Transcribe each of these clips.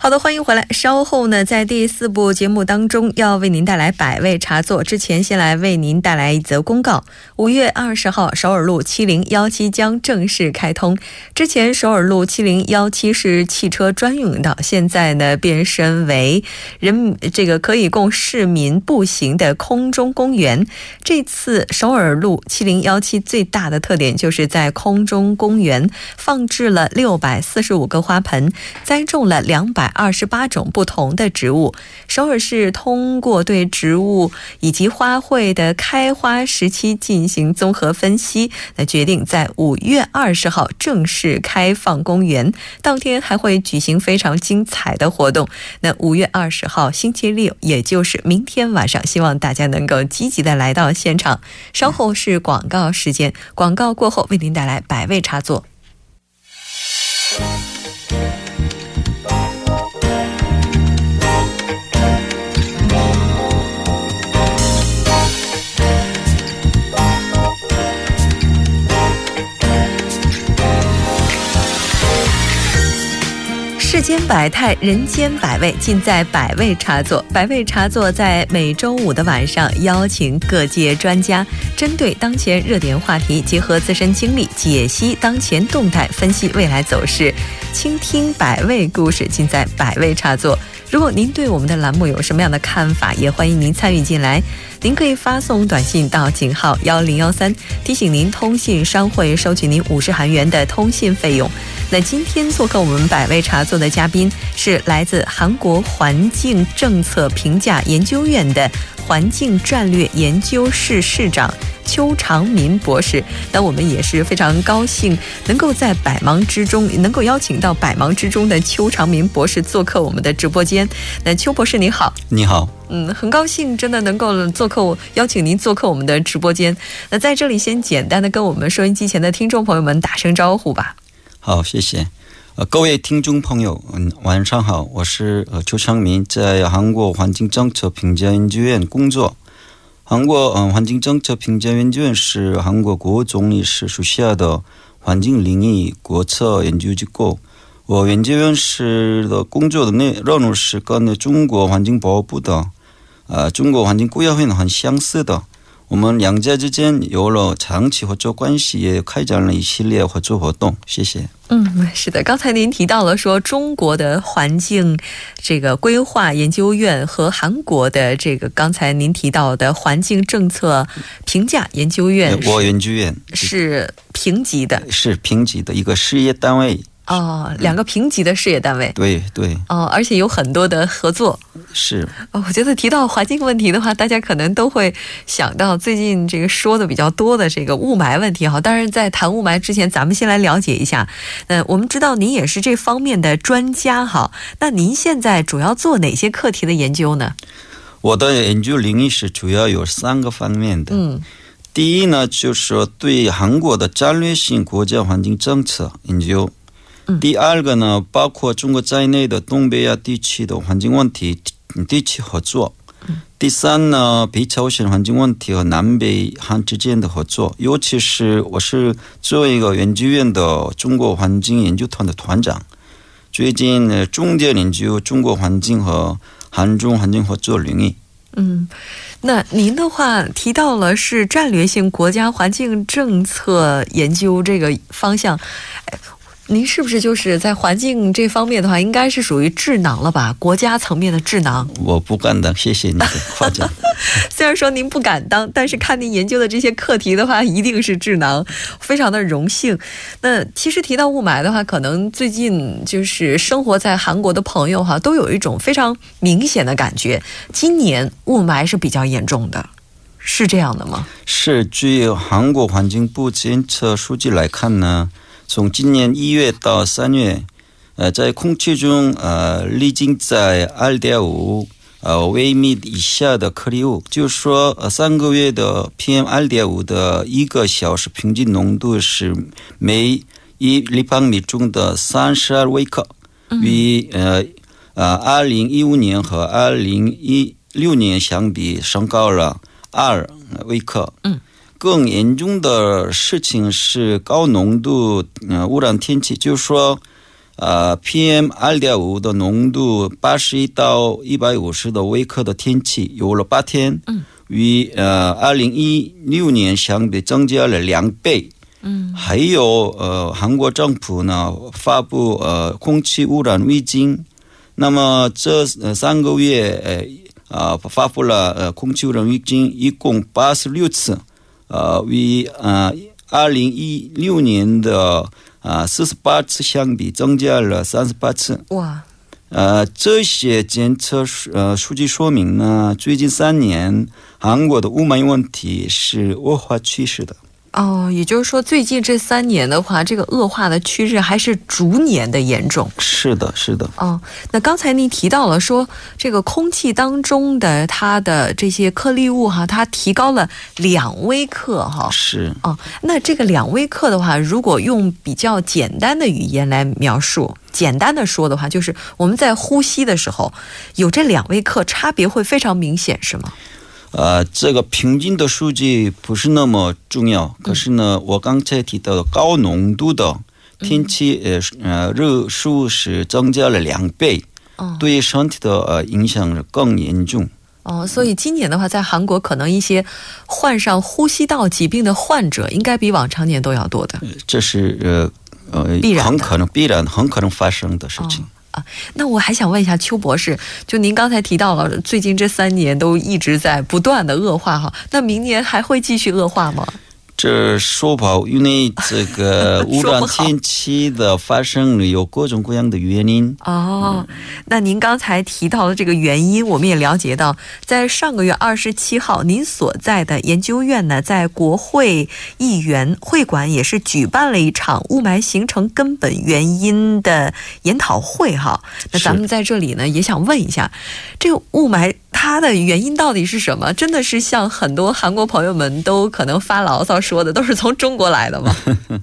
好的，欢迎回来。稍后呢，在第四部节目当中，要为您带来百味茶座。之前，先来为您带来一则公告：五月二十号，首尔路七零幺七将正式开通。之前，首尔路七零幺七是汽车专用道，现在呢，变身为人这个可以供市民步行的空中公园。这次首尔路七零幺七最大的特点，就是在空中公园放置了六百四十五个花盆，栽种了两百。二十八种不同的植物，首尔市通过对植物以及花卉的开花时期进行综合分析，那决定在五月二十号正式开放公园。当天还会举行非常精彩的活动。那五月二十号星期六，也就是明天晚上，希望大家能够积极的来到现场。稍后是广告时间，广告过后为您带来百味茶座。百态，人间百味，尽在百味茶座。百味茶座在每周五的晚上，邀请各界专家，针对当前热点话题，结合自身经历，解析当前动态，分析未来走势，倾听百味故事，尽在百味茶座。如果您对我们的栏目有什么样的看法，也欢迎您参与进来。您可以发送短信到井号幺零幺三，提醒您通信商会收取您五十韩元的通信费用。那今天做客我们百味茶座的嘉宾是来自韩国环境政策评价研究院的环境战略研究室室长邱长民博士。那我们也是非常高兴能够在百忙之中能够邀请到百忙之中的邱长民博士做客我们的直播间。那邱博士你好，你好。嗯，很高兴，真的能够做客我，邀请您做客我们的直播间。那在这里，先简单的跟我们收音机前的听众朋友们打声招呼吧。好，谢谢。呃，各位听众朋友，嗯，晚上好，我是呃邱昌明，在韩国环境政策评价研究院工作。韩国嗯环境政策评价研究院是韩国国总理室属下的环境领域国策研究机构。我研究院是的工作的内任务是跟中国环境保护部的。呃，中国环境规划会很相似的，我们两家之间有了长期合作关系，也开展了一系列合作活动。谢谢。嗯，是的，刚才您提到了说中国的环境这个规划研究院和韩国的这个刚才您提到的环境政策评价研究院，国研究院是评级的，是评级的一个事业单位。哦，两个平级的事业单位，对对，哦，而且有很多的合作，是。哦，我觉得提到环境问题的话，大家可能都会想到最近这个说的比较多的这个雾霾问题哈。当然，在谈雾霾之前，咱们先来了解一下。嗯，我们知道您也是这方面的专家哈。那您现在主要做哪些课题的研究呢？我的研究领域是主要有三个方面的。嗯，第一呢，就是说对韩国的战略性国家环境政策研究。第二个呢，包括中国在内的东北亚地区的环境问题地区合作。第三呢，北朝鲜环境问题和南北韩之间的合作，尤其是我是作为一个研究院的中国环境研究团的团长，最近呢重点研究中国环境和韩中环境合作领域。嗯，那您的话提到了是战略性国家环境政策研究这个方向。您是不是就是在环境这方面的话，应该是属于智囊了吧？国家层面的智囊。我不敢当，谢谢你的夸奖。虽然说您不敢当，但是看您研究的这些课题的话，一定是智囊，非常的荣幸。那其实提到雾霾的话，可能最近就是生活在韩国的朋友哈，都有一种非常明显的感觉，今年雾霾是比较严重的，是这样的吗？是，据韩国环境部监测数据来看呢。从今年一月到三月，呃，在空气中呃，历经在二点五呃微米以下的颗粒物，就是说，呃，三个月的 PM 二点五的一个小时平均浓度是每一立方米中的三十二微克，与呃呃二零一五年和二零一六年相比升高了二微克。嗯，更严重的事情是高浓度呃污染天气，就是说。呃，PM 二点五的浓度八十一到一百五十的微克的天气有了八天，嗯，与呃二零一六年相比增加了两倍。嗯，还有呃，韩国政府呢发布呃空气污染预警，那么这呃三个月呃啊发布了呃空气污染预警一共八十六次，呃与呃二零一六年的。啊，四十八次相比增加了三十八次。哇！呃，这些监测数呃数据说明呢，最近三年韩国的雾霾问题是恶化趋势的。哦，也就是说，最近这三年的话，这个恶化的趋势还是逐年的严重。是的，是的。哦，那刚才您提到了说，这个空气当中的它的这些颗粒物哈，它提高了两微克哈。是。哦，那这个两微克的话，如果用比较简单的语言来描述，简单的说的话，就是我们在呼吸的时候，有这两微克，差别会非常明显，是吗？呃，这个平均的数据不是那么重要。可是呢，我刚才提到的高浓度的天气，呃呃，热数是增加了两倍，对身体的呃影响更严重。哦，所以今年的话，在韩国可能一些患上呼吸道疾病的患者，应该比往常年都要多的。这是呃呃，必然很可能必然很可能发生的事情。啊，那我还想问一下邱博士，就您刚才提到了，最近这三年都一直在不断的恶化哈，那明年还会继续恶化吗？这说不好，因为这个 污染天气的发生有各种各样的原因。哦，那您刚才提到的这个原因，我们也了解到，在上个月二十七号，您所在的研究院呢，在国会议员会馆也是举办了一场雾霾形成根本原因的研讨会哈。那咱们在这里呢，也想问一下，这个雾霾。它的原因到底是什么？真的是像很多韩国朋友们都可能发牢骚说的，都是从中国来的吗？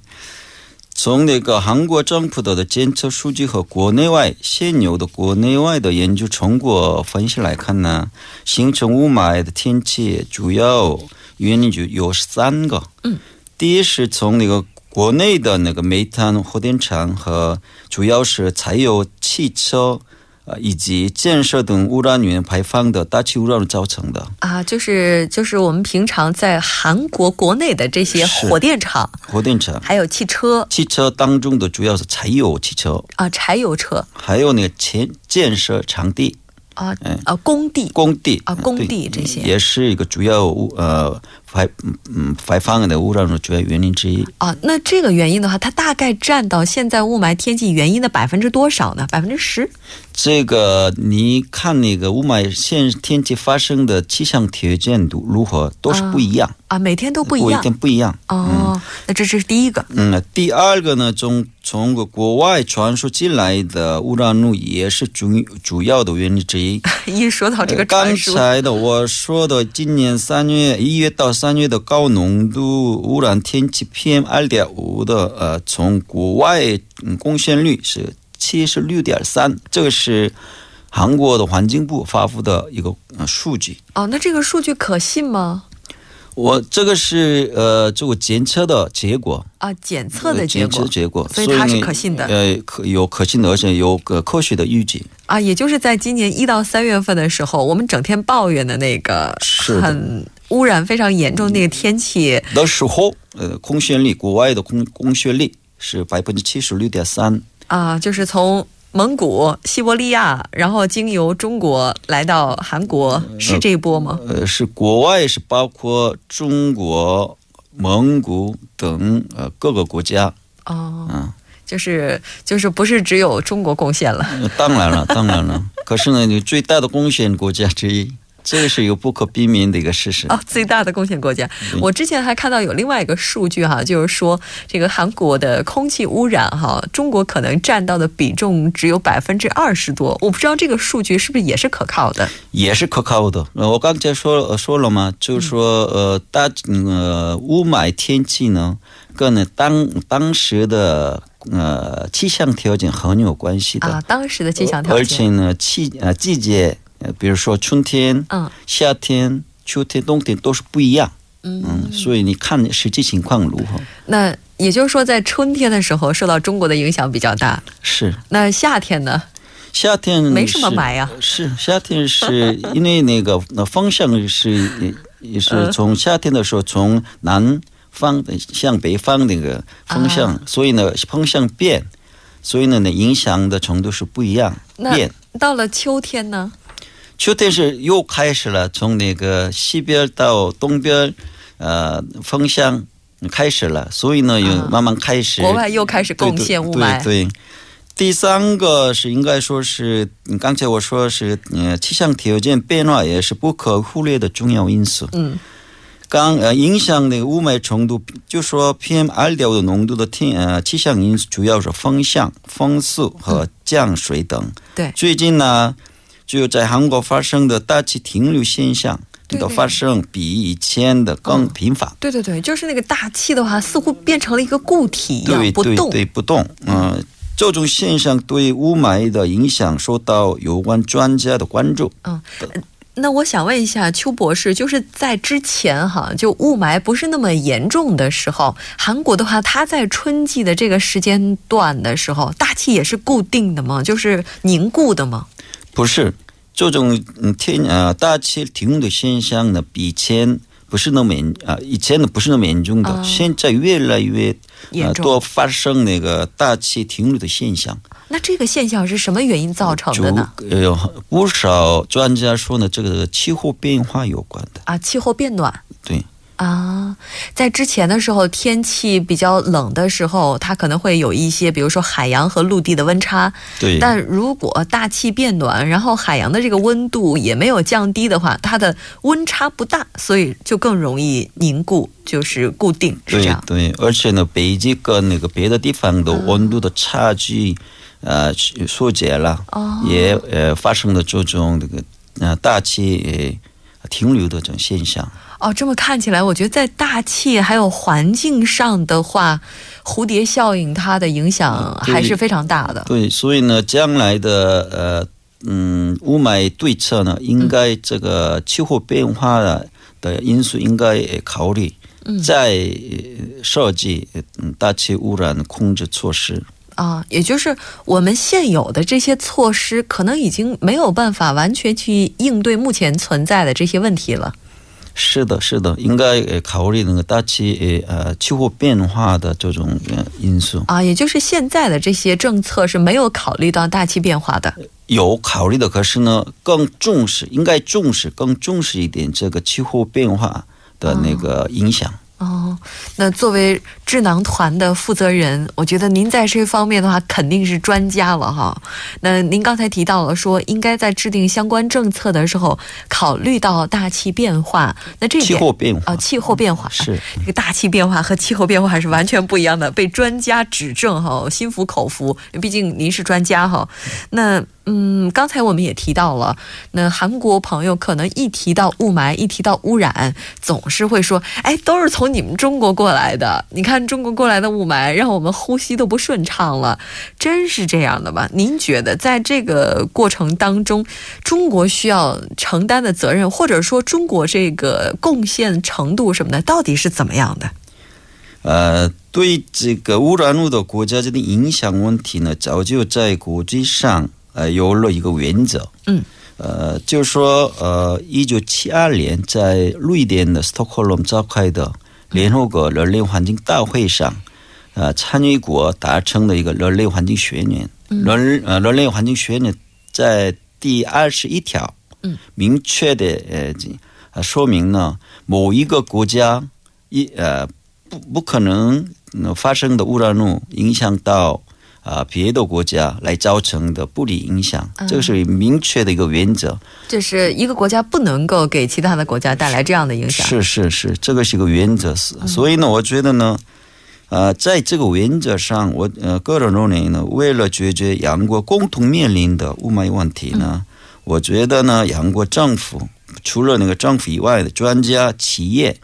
从那个韩国政府的监测数据和国内外现有的国内外的研究成果分析来看呢，形成雾霾的天气主要原因就有三个。嗯，第一是从那个国内的那个煤炭火电厂和主要是柴油汽车。呃，以及建设等污染源排放的大气污染造成的。啊，就是就是我们平常在韩国国内的这些火电厂、火电厂，还有汽车，汽车当中的主要是柴油汽车。啊，柴油车，还有那个建建设场地。啊，啊，工地，工地。啊，工地这些。也是一个主要污呃。排嗯排放的污染的主要原因之一啊，那这个原因的话，它大概占到现在雾霾天气原因的百分之多少呢？百分之十？这个你看那个雾霾现天气发生的气象条件度如何，都是不一样啊，每天都不一样，每天不一样哦。那这是第一个。嗯，第二个呢，从从国外传输进来的污染物也是主主要的原因之一。一说到这个刚才的我说的，今年三月一月到三。三月的高浓度污染天气 PM 二点五的呃，从国外贡献率是七十六点三，这个是韩国的环境部发布的一个数据。哦，那这个数据可信吗？我这个是呃，这个检测的结果啊，检测的结果，结果，所以它是可信的。呃，可有可信的，而且有个科学的预警啊。也就是在今年一到三月份的时候，我们整天抱怨的那个很。污染非常严重那个天气的时候，呃，空眩率国外的空空眩率是百分之七十六点三啊，就是从蒙古、西伯利亚，然后经由中国来到韩国，是这一波吗？呃，是国外是包括中国、蒙古等呃各个国家哦，嗯，就是就是不是只有中国贡献了？当然了，当然了，可是呢，你最大的贡献国家之一。这个是一个不可避免的一个事实啊！最大的贡献国家，我之前还看到有另外一个数据哈，就是说这个韩国的空气污染哈，中国可能占到的比重只有百分之二十多。我不知道这个数据是不是也是可靠的？也是可靠的。我刚才说说了嘛，就是说呃，大呃雾霾天气呢，跟呢当当时的呃气象条件很有关系的。啊，当时的气象条件，而且呢，气呃季节，呃，比如说春天、嗯夏天、秋天、冬天都是不一样。嗯嗯，所以你看实际情况如何？那也就是说，在春天的时候受到中国的影响比较大。是那夏天呢？夏天没什么是霾呀是夏天是因为那个那方向是也也是嗯从夏天的时候从南方的向北方那个方向，啊所以呢风向变，所以呢呢影响的程度是不一样那变。到了秋天呢？秋天是又开始了，从那个西边到东边，呃，风向开始了，所以呢，又啊慢慢开始。国外又开始贡献雾霾。对对对第三个是应该说是，嗯刚才我说是，呃，气象条件变化也是不可忽略的重要因素。嗯刚呃影响那个雾霾程度，就说 PM 二点五的浓度的天呃气象因素主要是风向、风速和降水等。对最近呢，就在韩国发生的大气停留现象的对对发生比以前的更频繁。对对对，就是那个大气的话，似乎变成了一个固体一样不动。对不动，嗯、这种现象对雾霾的影响受到有关专家的关注。嗯那我想问一下邱博士，就是在之前哈，就雾霾不是那么严重的时候，韩国的话，它在春季的这个时间段的时候，大气也是固定的吗？就是凝固的吗？不是这种嗯天呃大气停的现象呢，比以前不是那么严啊、以前呢不是那么严重的，哦现在越来越严重呃多发生那个大气停留的现象。那这个现象是什么原因造成的呢？呃有不少专家说呢，这个气候变化有关的。啊，气候变暖。对，啊，在之前的时候，天气比较冷的时候，它可能会有一些，比如说海洋和陆地的温差。对，但如果大气变暖，然后海洋的这个温度也没有降低的话，它的温差不大，所以就更容易凝固，就是固定，是这样。对对，而且呢，北极跟那个别的地方的温度的差距，呃，缩减了，哦也呃发生了这种这个呃大气呃停留的这种现象。哦，这么看起来，我觉得在大气还有环境上的话，蝴蝶效应它的影响还是非常大的。对，所以呢，将来的呃嗯雾霾对策呢，应该这个气候变化的的因素应该呃考虑，嗯再呃设计嗯大气污染控制措施。啊，也就是我们现有的这些措施，可能已经没有办法完全去应对目前存在的这些问题了。是的，是的，应该呃考虑那个大气呃气候变化的这种呃因素，啊，也就是现在的这些政策是没有考虑到大气变化的。有考虑的，可是呢更重视，应该重视更重视一点这个气候变化的那个影响。哦，那作为智囊团的负责人，我觉得您在这方面的话肯定是专家了哈。那您刚才提到了说，应该在制定相关政策的时候考虑到大气变化，那这一气点候变化啊，气候变化是这个大气变化和气候变化是完全不一样的，被专家指正哈，心服口服。毕竟您是专家哈。那嗯，刚才我们也提到了，那韩国朋友可能一提到雾霾，一提到污染，总是会说，哎，都是从你们中国过来的。你看中国过来的雾霾，让我们呼吸都不顺畅了，真是这样的吗？您觉得在这个过程当中，中国需要承担的责任，或者说中国这个贡献程度什么的，到底是怎么样的？呃，对这个污染物的国家间的影响问题呢，早就在国际上呃有了一个原则。嗯。呃，就是说，呃，一九七二年在瑞典的斯托克隆召开的联合国人类环境大会上，呃，参与国达成的一个人类环境宣言。人呃人类环境宣言在第二十一条，嗯，明确的呃呃说明呢，某一个国家一呃不不可能呃发生的污染物影响到啊、别的国家来造成的不利影响，嗯这个是明确的一个原则。就是一个国家不能够给其他的国家带来这样的影响。是是是，这个是一个原则。是，所以呢，我觉得呢，呃，在这个原则上，我呃个人认为呢，为了解决两国共同面临的雾霾问题呢，我觉得呢，两国政府除了那个政府以外的专家、企业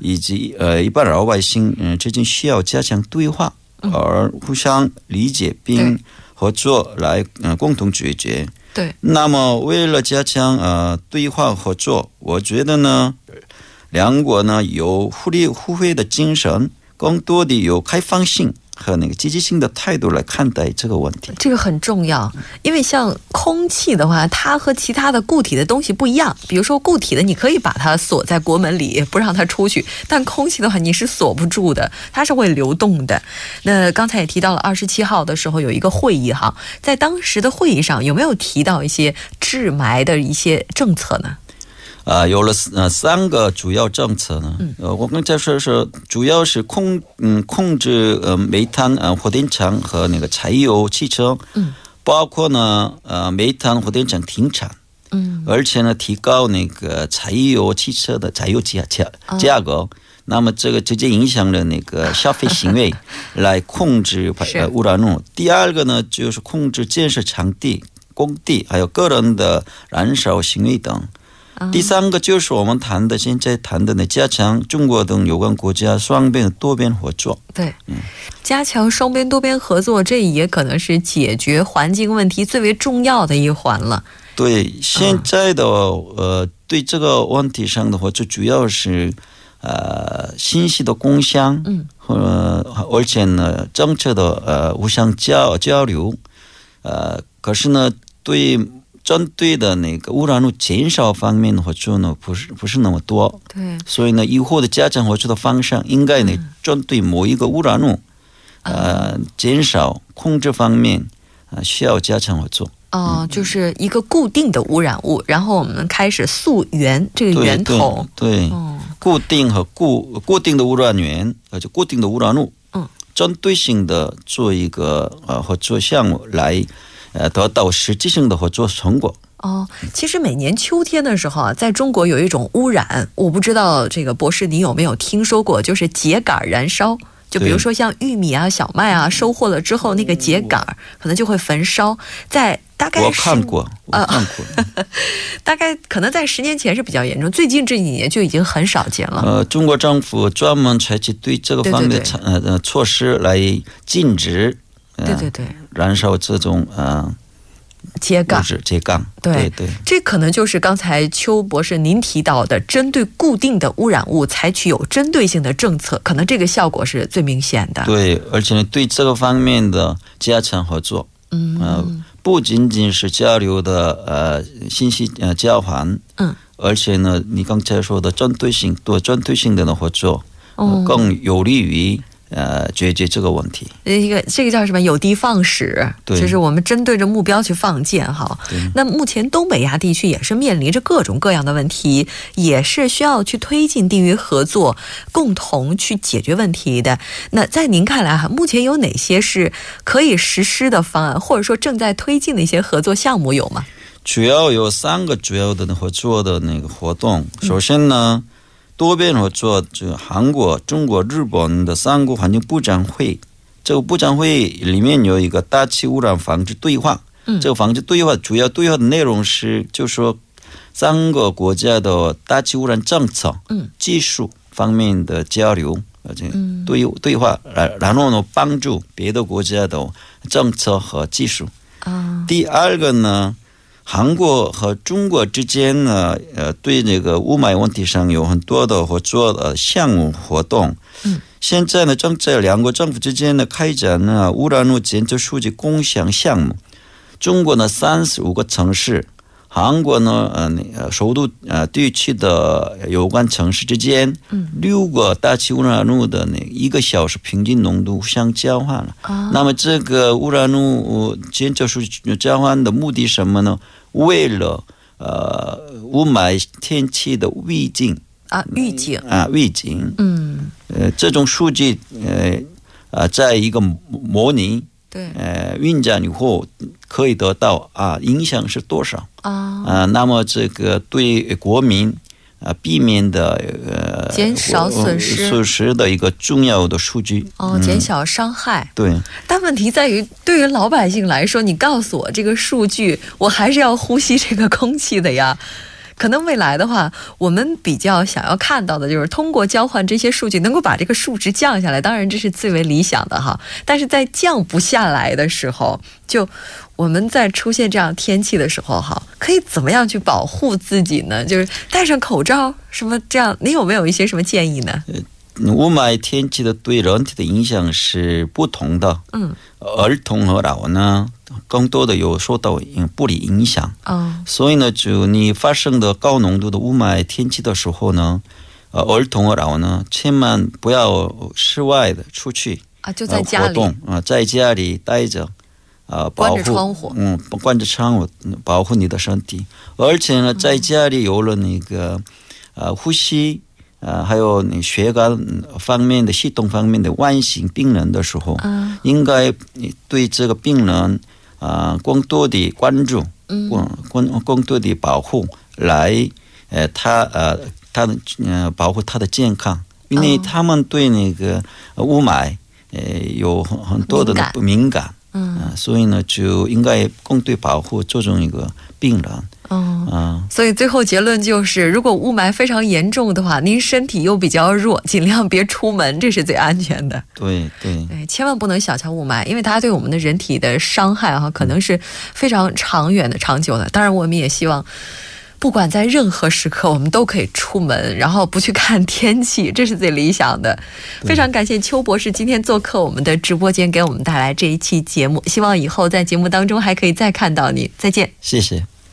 以及呃一般老百姓，嗯、最近需要加强对话。而互相理解并合作来呃共同解决。对，那么为了加强呃对话合作，我觉得呢，两国呢有互利互惠的精神，更多的有开放性。和那个积极性的态度来看待这个问题，这个很重要。因为像空气的话，它和其他的固体的东西不一样。比如说固体的，你可以把它锁在国门里，不让它出去；但空气的话，你是锁不住的，它是会流动的。那刚才也提到了，二十七号的时候有一个会议哈，在当时的会议上有没有提到一些治霾的一些政策呢？啊，有了呃三个主要政策呢。呃，我刚才说是主要是控嗯控制呃煤炭呃火电厂和那个柴油汽车，嗯，包括呢呃煤炭火电厂停产，嗯，而且呢提高那个柴油汽车的柴油价价价格，那么这个直接影响了那个消费行为，来控制呃污染物。第二个呢就是控制建设场地、工地还有个人的燃烧行为等。第三个就是我们谈的，现在谈的呢，加强中国等有关国家双边多边合作。对，嗯加强双边多边合作，这也可能是解决环境问题最为重要的一环了。对，现在的呃，对这个问题上的话，就主要是呃信息的共享，嗯，呃，而且呢，政策的呃互相交交流，呃，可是呢，对。针对的那个污染物减少方面的合作呢，不是不是那么多。对。所以呢，以后的加强合作的方向，应该呢，针对某一个污染物，呃，减少控制方面，啊，需要加强合作。哦，就是一个固定的污染物，然后我们开始溯源这个源头。对。固定和固固定的污染源，呃，就固定的污染物。嗯。针对性的做一个呃合作项目来。呃，得到实际性的合作成果。哦，其实每年秋天的时候啊，在中国有一种污染，我不知道这个博士你有没有听说过，就是秸秆燃烧。就比如说像玉米啊、小麦啊，收获了之后，那个秸秆可能就会焚烧。在大概我看过，我看过。大概可能在十年前是比较严重，最近这几年就已经很少见了。呃，中国政府专门采取对这个方面的呃呃措施来禁止。对对对，燃烧这种呃秸秆，秸秆，对。对，这可能就是刚才邱博士您提到的，针对固定的污染物采取有针对性的政策，可能这个效果是最明显的。对，而且呢，对这个方面的加强合作，嗯，不仅仅是交流的呃信息呃交换，嗯，而且呢，你刚才说的针对性多针对性的合作，哦，更有利于。呃，解决这个问题，一个这个叫什么？有的放矢，就是我们针对着目标去放箭哈。那目前东北亚地区也是面临着各种各样的问题，也是需要去推进地域合作，共同去解决问题的。那在您看来哈，目前有哪些是可以实施的方案，或者说正在推进的一些合作项目有吗？主要有三个主要的合作的那个活动。首先呢。多边合作，这个韩国、中国、日本的三国环境部长会，这个部长会里面有一个大气污染防治对话。嗯，这个防治对话主要对话的内容是，就说三个国家的大气污染政策、嗯，技术方面的交流，而且对对话，然然后呢，帮助别的国家的政策和技术。啊，第二个呢？韩国和中国之间呢，呃，对这个雾霾问题上有很多的合作的项目活动。嗯，现在呢，正在两国政府之间呢开展呢污染物监测数据共享项目。中国呢，三十五个城市。韩国呢，呃，那个首都呃地区的有关城市之间，六个大气污染物的那一个小时平均浓度互相交换了。那么这个污染物监测数据交换的目的什么呢？为了呃雾霾天气的预警啊，预警啊，预警。嗯，呃，这种数据呃啊，在一个模拟。对，呃，运转以后可以得到啊，影响是多少啊？啊，那么这个对国民啊，避免的呃，减少损失损失的一个重要的数据哦，减小伤害。对，但问题在于，对于老百姓来说，你告诉我这个数据，我还是要呼吸这个空气的呀。可能未来的话，我们比较想要看到的就是通过交换这些数据，能够把这个数值降下来。当然，这是最为理想的哈。但是在降不下来的时候，就我们在出现这样天气的时候，哈，可以怎么样去保护自己呢？就是戴上口罩，什么这样？你有没有一些什么建议呢？雾霾天气的对人体的影响是不同的。嗯，儿童和老呢，更多的有受到不利影响。哦，所以呢，就你发生的高浓度的雾霾天气的时候呢，呃，儿童和老呢，千万不要室外的出去啊，就在家里啊，在家里待着啊，关着窗户，嗯，关着窗户，保护你的身体。而且呢，在家里有了那个呃呼吸。呃，还有你血管方面的系统方面的慢性病人的时候，应该你对这个病人啊更多的关注，更更更多的保护，来呃他呃他的呃保护他的健康，因为他们对那个雾霾呃有很很多的不敏感，嗯，所以呢就应该更对保护这种一个病人。哦，嗯，所以最后结论就是，如果雾霾非常严重的话，您身体又比较弱，尽量别出门，这是最安全的。对对，对，千万不能小瞧雾霾，因为它对我们的人体的伤害哈，可能是非常长远的、长久的。当然，我们也希望，不管在任何时刻，我们都可以出门，然后不去看天气，这是最理想的。非常感谢邱博士今天做客我们的直播间，给我们带来这一期节目。希望以后在节目当中还可以再看到你。再见，谢谢。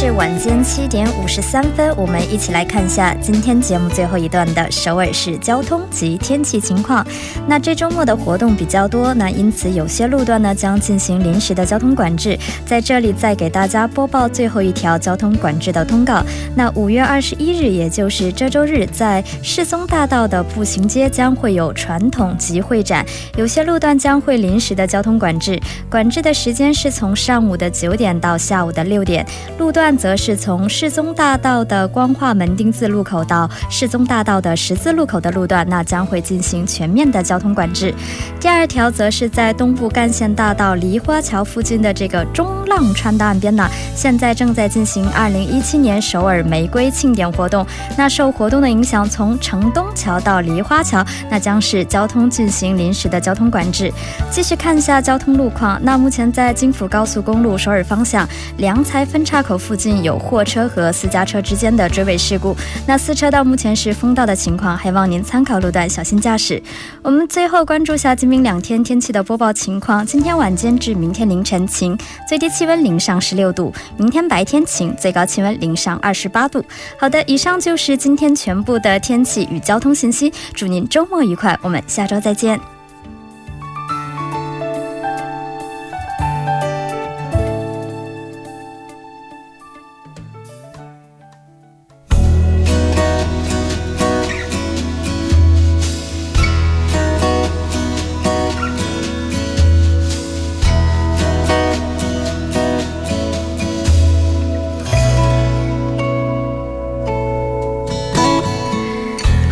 是晚间七点五十三分，我们一起来看一下今天节目最后一段的首尔市交通及天气情况。那这周末的活动比较多，那因此有些路段呢将进行临时的交通管制。在这里再给大家播报最后一条交通管制的通告。那五月二十一日，也就是这周日，在世宗大道的步行街将会有传统集会展，有些路段将会临时的交通管制。管制的时间是从上午的九点到下午的六点，路段则是。从世宗大道的光化门丁字路口到世宗大道的十字路口的路段，那将会进行全面的交通管制。第二条则是在东部干线大道梨花桥附近的这个中浪川的岸边呢，现在正在进行二零一七年首尔玫瑰庆典活动。那受活动的影响，从城东桥到梨花桥，那将是交通进行临时的交通管制。继续看一下交通路况，那目前在京釜高速公路首尔方向良才分岔口附近近有。货车和私家车之间的追尾事故，那四车道目前是封道的情况，还望您参考路段小心驾驶。我们最后关注下今明两天天气的播报情况：今天晚间至明天凌晨晴，最低气温零上十六度；明天白天晴，最高气温零上二十八度。好的，以上就是今天全部的天气与交通信息。祝您周末愉快，我们下周再见。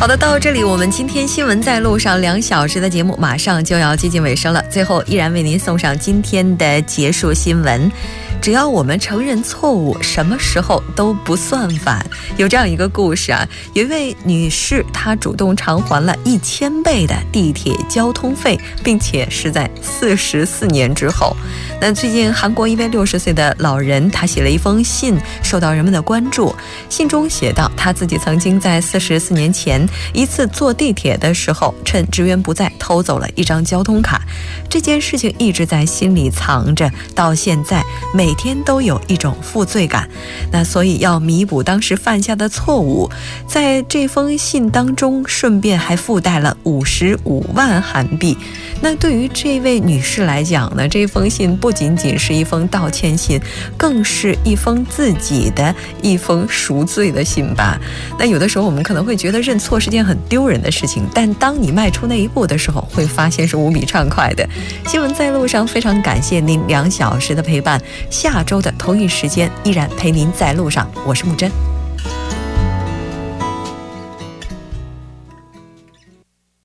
的，到这里，我们今天新闻在路上两小时的节目马上就要接近尾声了。最后，依然为您送上今天的结束新闻。只要我们承认错误，什么时候都不算晚。有这样一个故事啊，有一位女士，她主动偿还了一千倍的地铁交通费，并且是在四十四年之后。那最近，韩国一位六十岁的老人，他写了一封信，受到人们的关注。信中写道，他自己曾经在四十四年前一次坐地铁的时候，趁职员不在，偷走了一张交通卡。这件事情一直在心里藏着，到现在每。天都有一种负罪感，那所以要弥补当时犯下的错误，在这封信当中，顺便还附带了五十五万韩币。那对于这位女士来讲呢，这封信不仅仅是一封道歉信，更是一封自己的一封赎罪的信吧。那有的时候我们可能会觉得认错是件很丢人的事情，但当你迈出那一步的时候，会发现是无比畅快的。新闻在路上，非常感谢您两小时的陪伴。下周的同一时间依然陪您在路上，我是木真。